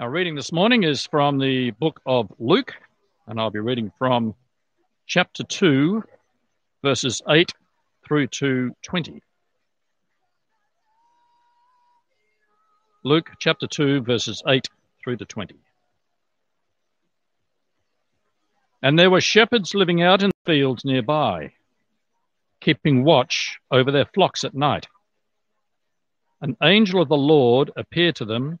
Our reading this morning is from the book of Luke, and I'll be reading from chapter 2, verses 8 through to 20. Luke chapter 2, verses 8 through to 20. And there were shepherds living out in the fields nearby, keeping watch over their flocks at night. An angel of the Lord appeared to them,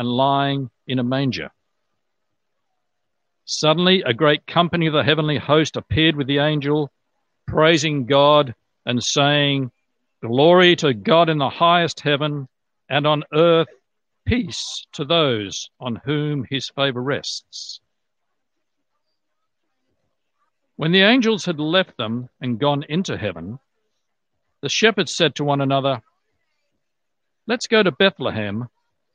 and lying in a manger. Suddenly, a great company of the heavenly host appeared with the angel, praising God and saying, Glory to God in the highest heaven, and on earth peace to those on whom his favor rests. When the angels had left them and gone into heaven, the shepherds said to one another, Let's go to Bethlehem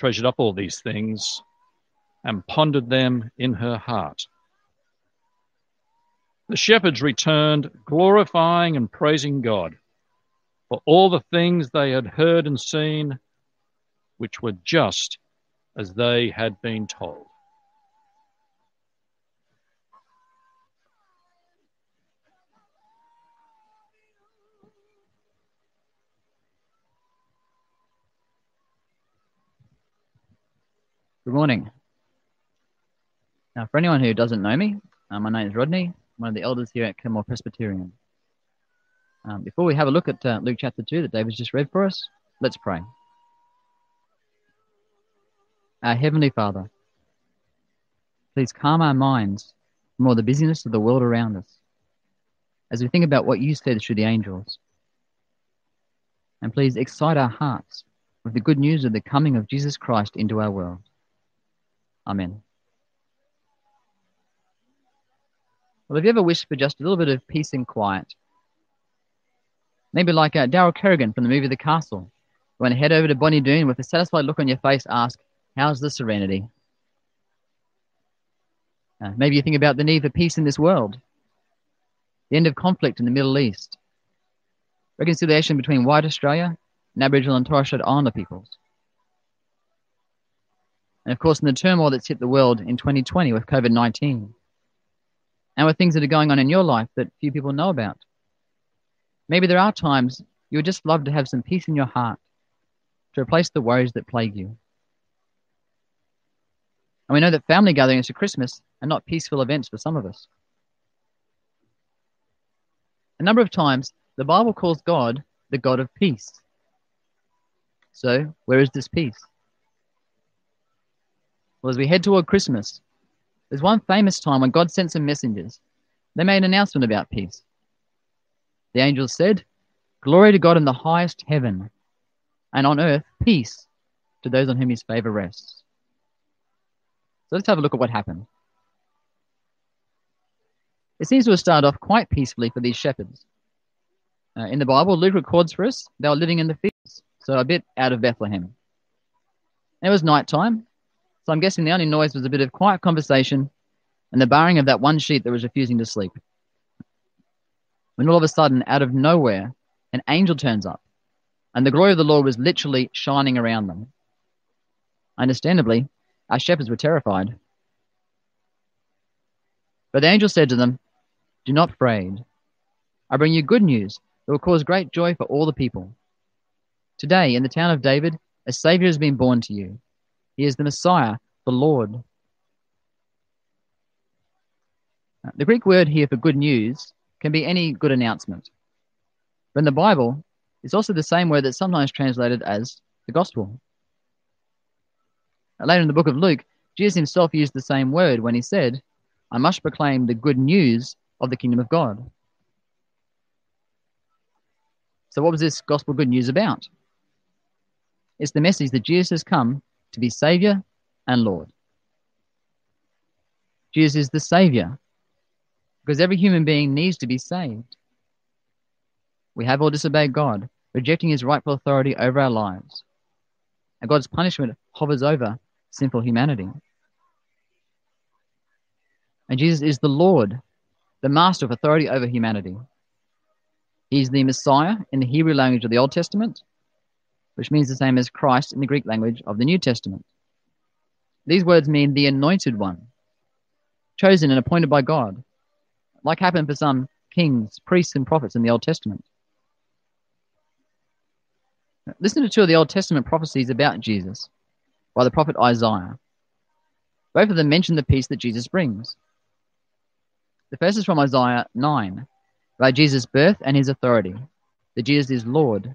treasured up all these things and pondered them in her heart. The shepherds returned, glorifying and praising God for all the things they had heard and seen, which were just as they had been told. Good morning. Now, for anyone who doesn't know me, uh, my name is Rodney. I'm one of the elders here at Kenmore Presbyterian. Um, before we have a look at uh, Luke chapter 2 that David's just read for us, let's pray. Our Heavenly Father, please calm our minds from all the busyness of the world around us as we think about what you said through the angels. And please excite our hearts with the good news of the coming of Jesus Christ into our world. Amen. Well, have you ever wished for just a little bit of peace and quiet? Maybe like uh, Daryl Kerrigan from the movie The Castle. When head over to Bonnie Doon with a satisfied look on your face, ask, How's the serenity? Uh, maybe you think about the need for peace in this world, the end of conflict in the Middle East, reconciliation between white Australia and Aboriginal and Torres Strait Islander peoples. And of course, in the turmoil that's hit the world in 2020 with COVID 19, and with things that are going on in your life that few people know about. Maybe there are times you would just love to have some peace in your heart to replace the worries that plague you. And we know that family gatherings at Christmas are not peaceful events for some of us. A number of times, the Bible calls God the God of peace. So, where is this peace? Well, as we head toward Christmas, there's one famous time when God sent some messengers. They made an announcement about peace. The angels said, Glory to God in the highest heaven, and on earth peace to those on whom his favor rests. So let's have a look at what happened. It seems to have started off quite peacefully for these shepherds. Uh, in the Bible, Luke records for us they were living in the fields, so a bit out of Bethlehem. it was night time, so I'm guessing the only noise was a bit of quiet conversation and the barring of that one sheep that was refusing to sleep. When all of a sudden, out of nowhere, an angel turns up, and the glory of the Lord was literally shining around them. Understandably, our shepherds were terrified. But the angel said to them, Do not afraid. I bring you good news that will cause great joy for all the people. Today, in the town of David, a Savior has been born to you. He is the Messiah, the Lord. Uh, the Greek word here for good news can be any good announcement. But in the Bible, it's also the same word that's sometimes translated as the gospel. Uh, later in the book of Luke, Jesus himself used the same word when he said, I must proclaim the good news of the kingdom of God. So, what was this gospel good news about? It's the message that Jesus has come to be Savior and Lord. Jesus is the Savior because every human being needs to be saved. We have all disobeyed God, rejecting his rightful authority over our lives. And God's punishment hovers over sinful humanity. And Jesus is the Lord, the master of authority over humanity. He's the Messiah in the Hebrew language of the Old Testament, which means the same as Christ in the Greek language of the New Testament. These words mean the anointed one, chosen and appointed by God, like happened for some kings, priests, and prophets in the Old Testament. Listen to two of the Old Testament prophecies about Jesus by the prophet Isaiah. Both of them mention the peace that Jesus brings. The first is from Isaiah 9, about Jesus' birth and his authority, that Jesus is Lord.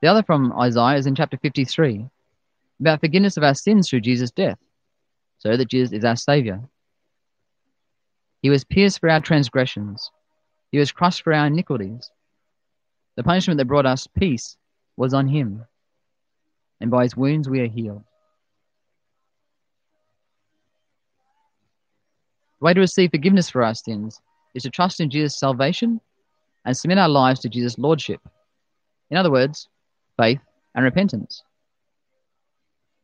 The other from Isaiah is in chapter 53, about forgiveness of our sins through Jesus' death, so that Jesus is our Saviour. He was pierced for our transgressions, he was crushed for our iniquities. The punishment that brought us peace was on him, and by his wounds we are healed. The way to receive forgiveness for our sins is to trust in Jesus' salvation and submit our lives to Jesus' lordship. In other words, faith and repentance.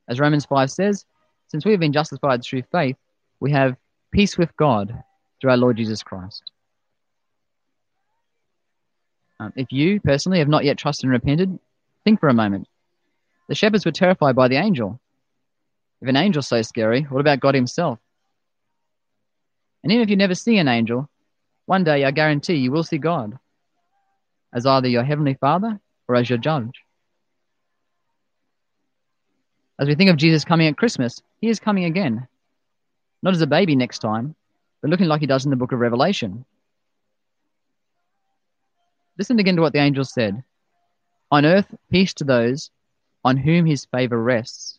As Romans 5 says, since we have been justified through faith, we have peace with God through our Lord Jesus Christ. Um, if you personally have not yet trusted and repented, think for a moment. The shepherds were terrified by the angel. If an angel's so scary, what about God Himself? And even if you never see an angel, one day I guarantee you will see God as either your heavenly Father or as your judge. As we think of Jesus coming at Christmas, He is coming again. Not as a baby next time, but looking like He does in the book of Revelation. Listen again to what the angel said On earth, peace to those on whom His favor rests.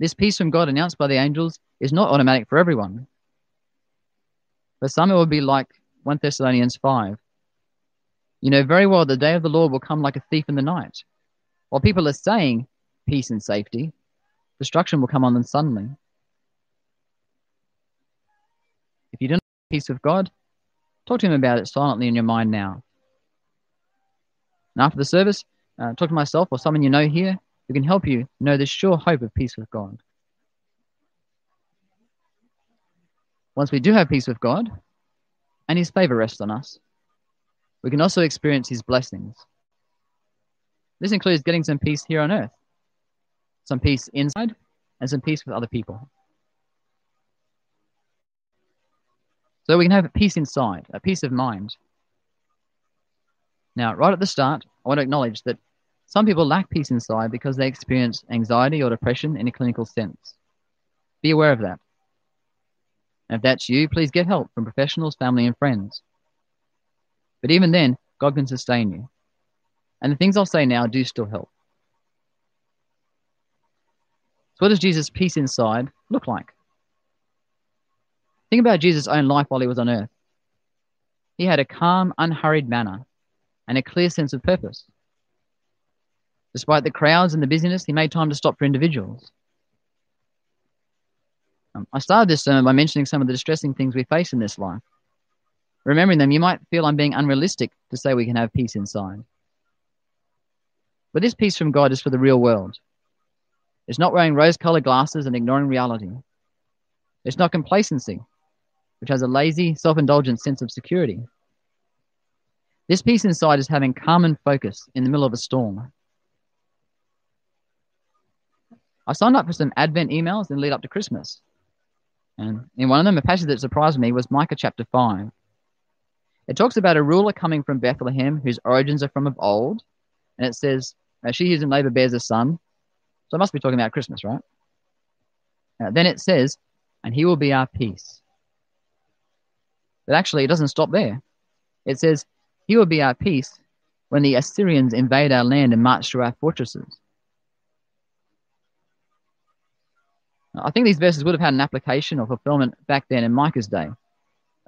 This peace from God announced by the angels is not automatic for everyone. For some, it will be like 1 Thessalonians 5. You know very well the day of the Lord will come like a thief in the night. While people are saying peace and safety, destruction will come on them suddenly. If you don't have peace with God, talk to Him about it silently in your mind now. And after the service, uh, talk to myself or someone you know here who can help you know the sure hope of peace with God. Once we do have peace with God and His favor rests on us, we can also experience His blessings. This includes getting some peace here on earth, some peace inside, and some peace with other people. So we can have peace inside, a peace of mind. Now, right at the start, I want to acknowledge that some people lack peace inside because they experience anxiety or depression in a clinical sense. Be aware of that. And if that's you, please get help from professionals, family, and friends. But even then, God can sustain you. And the things I'll say now do still help. So, what does Jesus' peace inside look like? Think about Jesus' own life while he was on earth. He had a calm, unhurried manner and a clear sense of purpose. Despite the crowds and the busyness, he made time to stop for individuals. Um, I started this sermon by mentioning some of the distressing things we face in this life. Remembering them, you might feel I'm being unrealistic to say we can have peace inside. But this peace from God is for the real world. It's not wearing rose colored glasses and ignoring reality. It's not complacency, which has a lazy, self indulgent sense of security. This peace inside is having calm and focus in the middle of a storm. I signed up for some Advent emails in lead up to Christmas. And in one of them, a passage that surprised me was Micah chapter 5. It talks about a ruler coming from Bethlehem whose origins are from of old. And it says, She who's in labor bears a son. So it must be talking about Christmas, right? Uh, then it says, And he will be our peace. But actually, it doesn't stop there. It says, He will be our peace when the Assyrians invade our land and march through our fortresses. I think these verses would have had an application or fulfillment back then in Micah's day,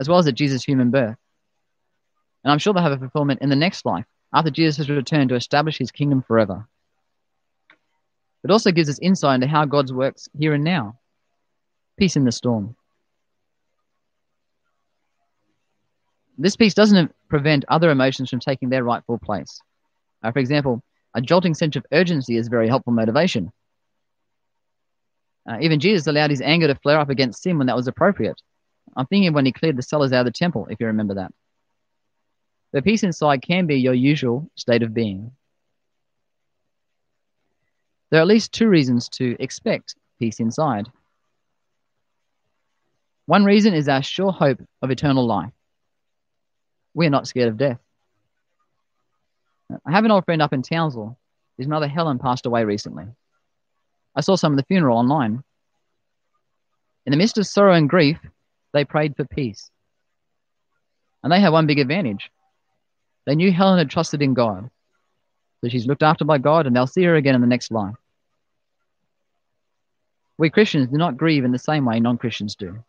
as well as at Jesus' human birth. And I'm sure they'll have a fulfillment in the next life, after Jesus has returned to establish his kingdom forever. It also gives us insight into how God's works here and now. Peace in the storm. This peace doesn't prevent other emotions from taking their rightful place. Uh, for example, a jolting sense of urgency is very helpful motivation. Uh, even Jesus allowed his anger to flare up against sin when that was appropriate. I'm thinking when he cleared the sellers out of the temple, if you remember that. The peace inside can be your usual state of being. There are at least two reasons to expect peace inside. One reason is our sure hope of eternal life. We're not scared of death. I have an old friend up in Townsville. His mother Helen passed away recently. I saw some of the funeral online. In the midst of sorrow and grief, they prayed for peace. And they had one big advantage. They knew Helen had trusted in God. She's looked after by God, and they'll see her again in the next life. We Christians do not grieve in the same way non Christians do.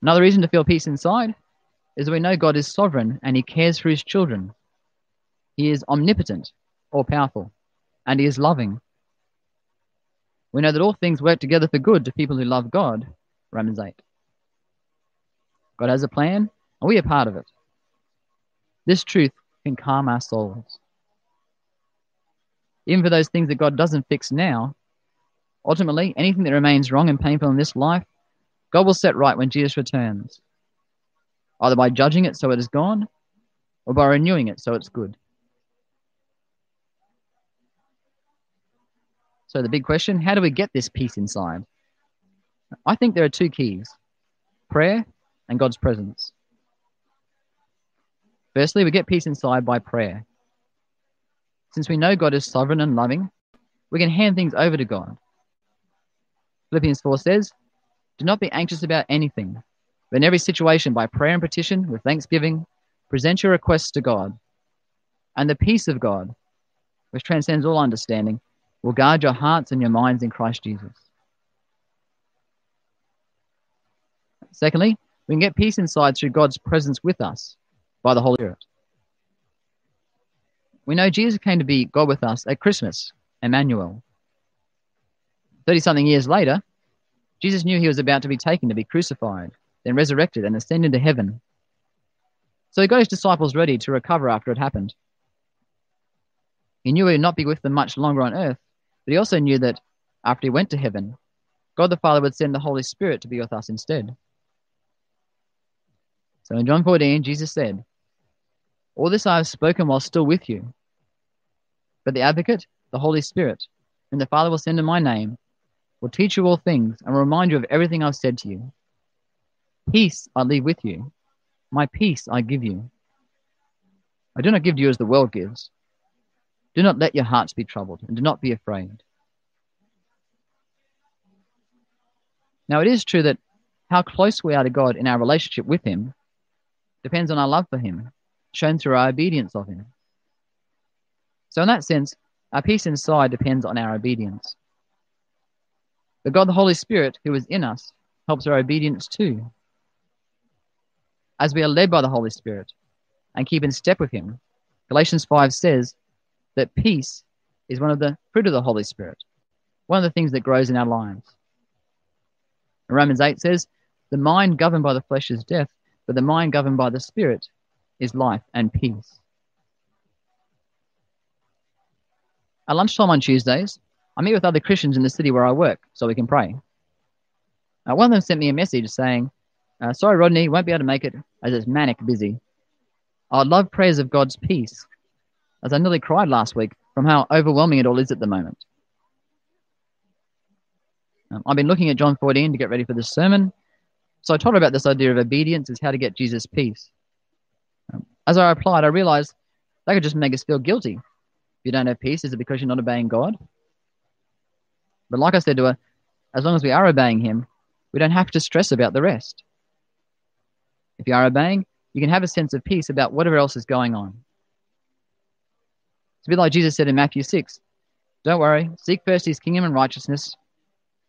Another reason to feel peace inside is that we know God is sovereign and He cares for His children. He is omnipotent, all powerful and he is loving. We know that all things work together for good to people who love God, Romans 8. God has a plan, and we are part of it. This truth can calm our souls. Even for those things that God doesn't fix now, ultimately, anything that remains wrong and painful in this life, God will set right when Jesus returns, either by judging it so it is gone, or by renewing it so it's good. So, the big question how do we get this peace inside? I think there are two keys prayer and God's presence. Firstly, we get peace inside by prayer. Since we know God is sovereign and loving, we can hand things over to God. Philippians 4 says, Do not be anxious about anything, but in every situation, by prayer and petition, with thanksgiving, present your requests to God. And the peace of God, which transcends all understanding, will guard your hearts and your minds in Christ Jesus. Secondly, we can get peace inside through God's presence with us by the Holy Spirit. We know Jesus came to be God with us at Christmas, Emmanuel. 30 something years later, Jesus knew he was about to be taken to be crucified, then resurrected and ascended to heaven. So he got his disciples ready to recover after it happened. He knew he would not be with them much longer on earth, but he also knew that after he went to heaven, God the Father would send the Holy Spirit to be with us instead. So in John 14, Jesus said, All this I have spoken while still with you. But the advocate, the Holy Spirit, whom the Father will send in my name, will teach you all things and remind you of everything I've said to you. Peace I leave with you, my peace I give you. I do not give to you as the world gives. Do not let your hearts be troubled, and do not be afraid. Now, it is true that how close we are to God in our relationship with Him depends on our love for Him, shown through our obedience of Him. So, in that sense, our peace inside depends on our obedience. But God the Holy Spirit, who is in us, helps our obedience too. As we are led by the Holy Spirit and keep in step with Him, Galatians 5 says, that peace is one of the fruit of the Holy Spirit, one of the things that grows in our lives. And Romans 8 says, The mind governed by the flesh is death, but the mind governed by the Spirit is life and peace. At lunchtime on Tuesdays, I meet with other Christians in the city where I work so we can pray. Uh, one of them sent me a message saying, uh, Sorry, Rodney, won't be able to make it as it's manic busy. I'd love prayers of God's peace, as I nearly cried last week from how overwhelming it all is at the moment. Um, I've been looking at John 14 to get ready for this sermon, so I told her about this idea of obedience as how to get Jesus' peace. As I replied, I realized that could just make us feel guilty. If you don't have peace, is it because you're not obeying God? But like I said to her, as long as we are obeying Him, we don't have to stress about the rest. If you are obeying, you can have a sense of peace about whatever else is going on. It's a bit like Jesus said in Matthew 6 Don't worry, seek first His kingdom and righteousness.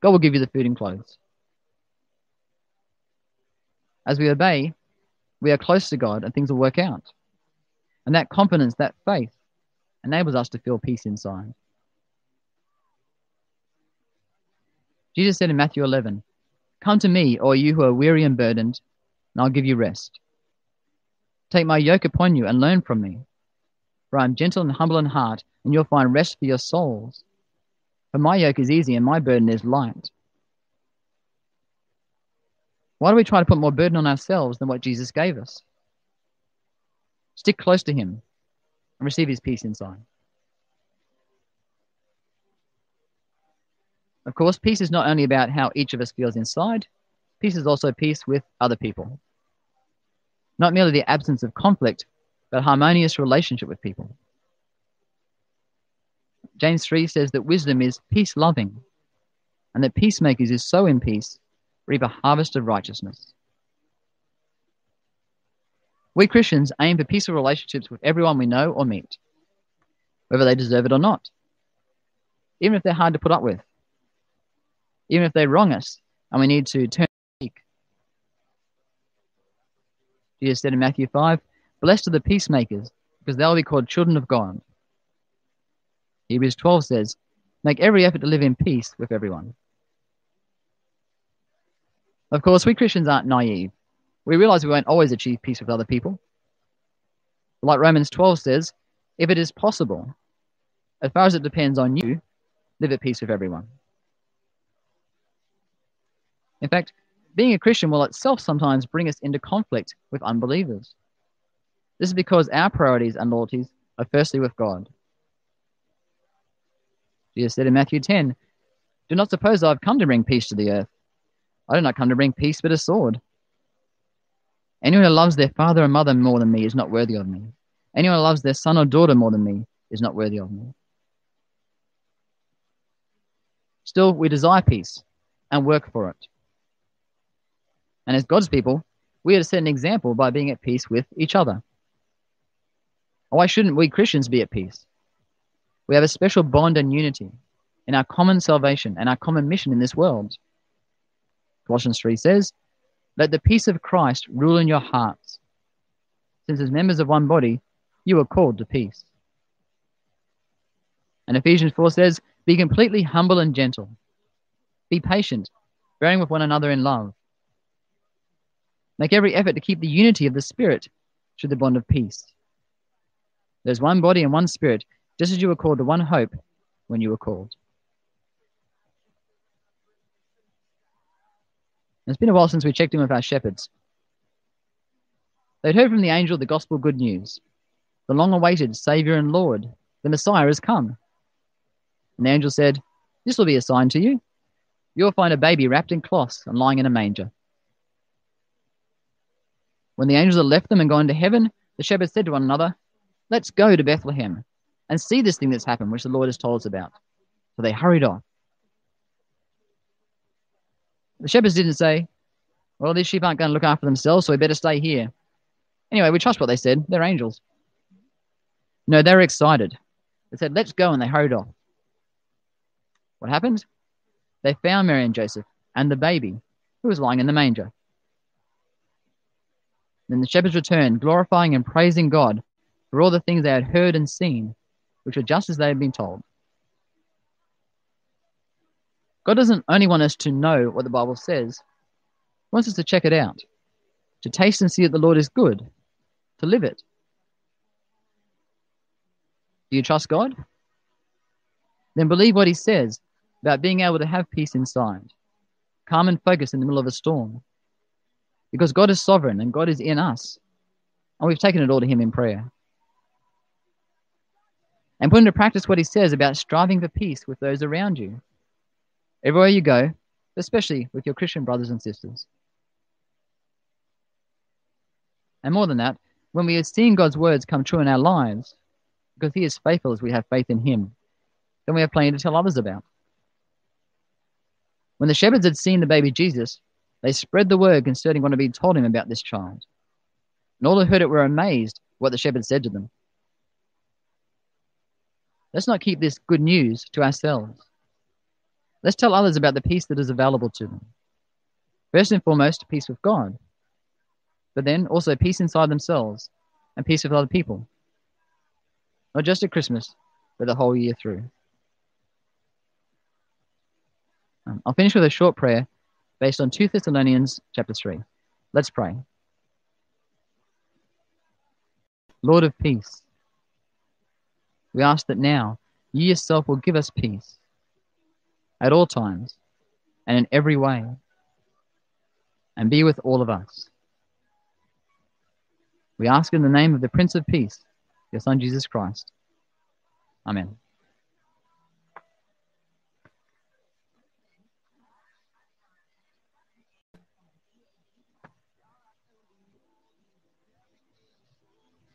God will give you the food and clothes. As we obey, we are close to God and things will work out. And that confidence, that faith, enables us to feel peace inside. Jesus said in Matthew 11, Come to me, all you who are weary and burdened, and I'll give you rest. Take my yoke upon you and learn from me, for I am gentle and humble in heart, and you'll find rest for your souls. For my yoke is easy and my burden is light. Why do we try to put more burden on ourselves than what Jesus gave us? Stick close to Him and receive His peace inside. Of course, peace is not only about how each of us feels inside, peace is also peace with other people. Not merely the absence of conflict, but harmonious relationship with people. James 3 says that wisdom is peace loving, and that peacemakers is so in peace, reap a harvest of righteousness. We Christians aim for peaceful relationships with everyone we know or meet, whether they deserve it or not, even if they're hard to put up with even if they wrong us and we need to turn cheek. Jesus said in Matthew 5, Blessed are the peacemakers, because they'll be called children of God. Hebrews 12 says, Make every effort to live in peace with everyone. Of course, we Christians aren't naive. We realize we won't always achieve peace with other people. Like Romans 12 says, if it is possible, as far as it depends on you, live at peace with everyone. In fact, being a Christian will itself sometimes bring us into conflict with unbelievers. This is because our priorities and loyalties are firstly with God. Jesus said in Matthew 10, Do not suppose I have come to bring peace to the earth. I do not come to bring peace, but a sword. Anyone who loves their father and mother more than me is not worthy of me. Anyone who loves their son or daughter more than me is not worthy of me. Still, we desire peace and work for it. And as God's people, we are to set an example by being at peace with each other. Why shouldn't we Christians be at peace? We have a special bond and unity in our common salvation and our common mission in this world. Colossians 3 says, Let the peace of Christ rule in your hearts. Since as members of one body, you are called to peace. And Ephesians 4 says, Be completely humble and gentle. Be patient, bearing with one another in love. Make every effort to keep the unity of the Spirit through the bond of peace. There's one body and one Spirit, just as you were called to one hope when you were called. It's been a while since we checked in with our shepherds. They'd heard from the angel the gospel good news. The long awaited Saviour and Lord, the Messiah, has come. And the angel said, This will be a sign to you. You'll find a baby wrapped in cloths and lying in a manger. When the angels had left them and gone to heaven, the shepherds said to one another, Let's go to Bethlehem and see this thing that's happened, which the Lord has told us about. So they hurried off. The shepherds didn't say, Well, these sheep aren't going to look after themselves, so we better stay here. Anyway, we trust what they said. They're angels. No, they were excited. They said, Let's go, and they hurried off. What happened? They found Mary and Joseph and the baby who was lying in the manger. Then the shepherds returned, glorifying and praising God for all the things they had heard and seen, which were just as they had been told. God doesn't only want us to know what the Bible says, He wants us to check it out, to taste and see that the Lord is good, to live it. Do you trust God? then believe what he says about being able to have peace inside, calm and focused in the middle of a storm. Because God is sovereign and God is in us, and we've taken it all to him in prayer. And put into practice what he says about striving for peace with those around you. Everywhere you go, especially with your Christian brothers and sisters. And more than that, when we are seeing God's words come true in our lives, because He is faithful as we have faith in Him, then we have plenty to tell others about. When the shepherds had seen the baby Jesus, they spread the word concerning what had been told him about this child. And all who heard it were amazed what the shepherds said to them. Let's not keep this good news to ourselves. Let's tell others about the peace that is available to them. First and foremost, peace with God, but then also peace inside themselves and peace with other people. Not just at Christmas, but the whole year through. Um, I'll finish with a short prayer based on 2 Thessalonians chapter 3. Let's pray. Lord of peace, we ask that now you yourself will give us peace at all times and in every way, and be with all of us. We ask in the name of the Prince of Peace, your Son Jesus Christ. Amen.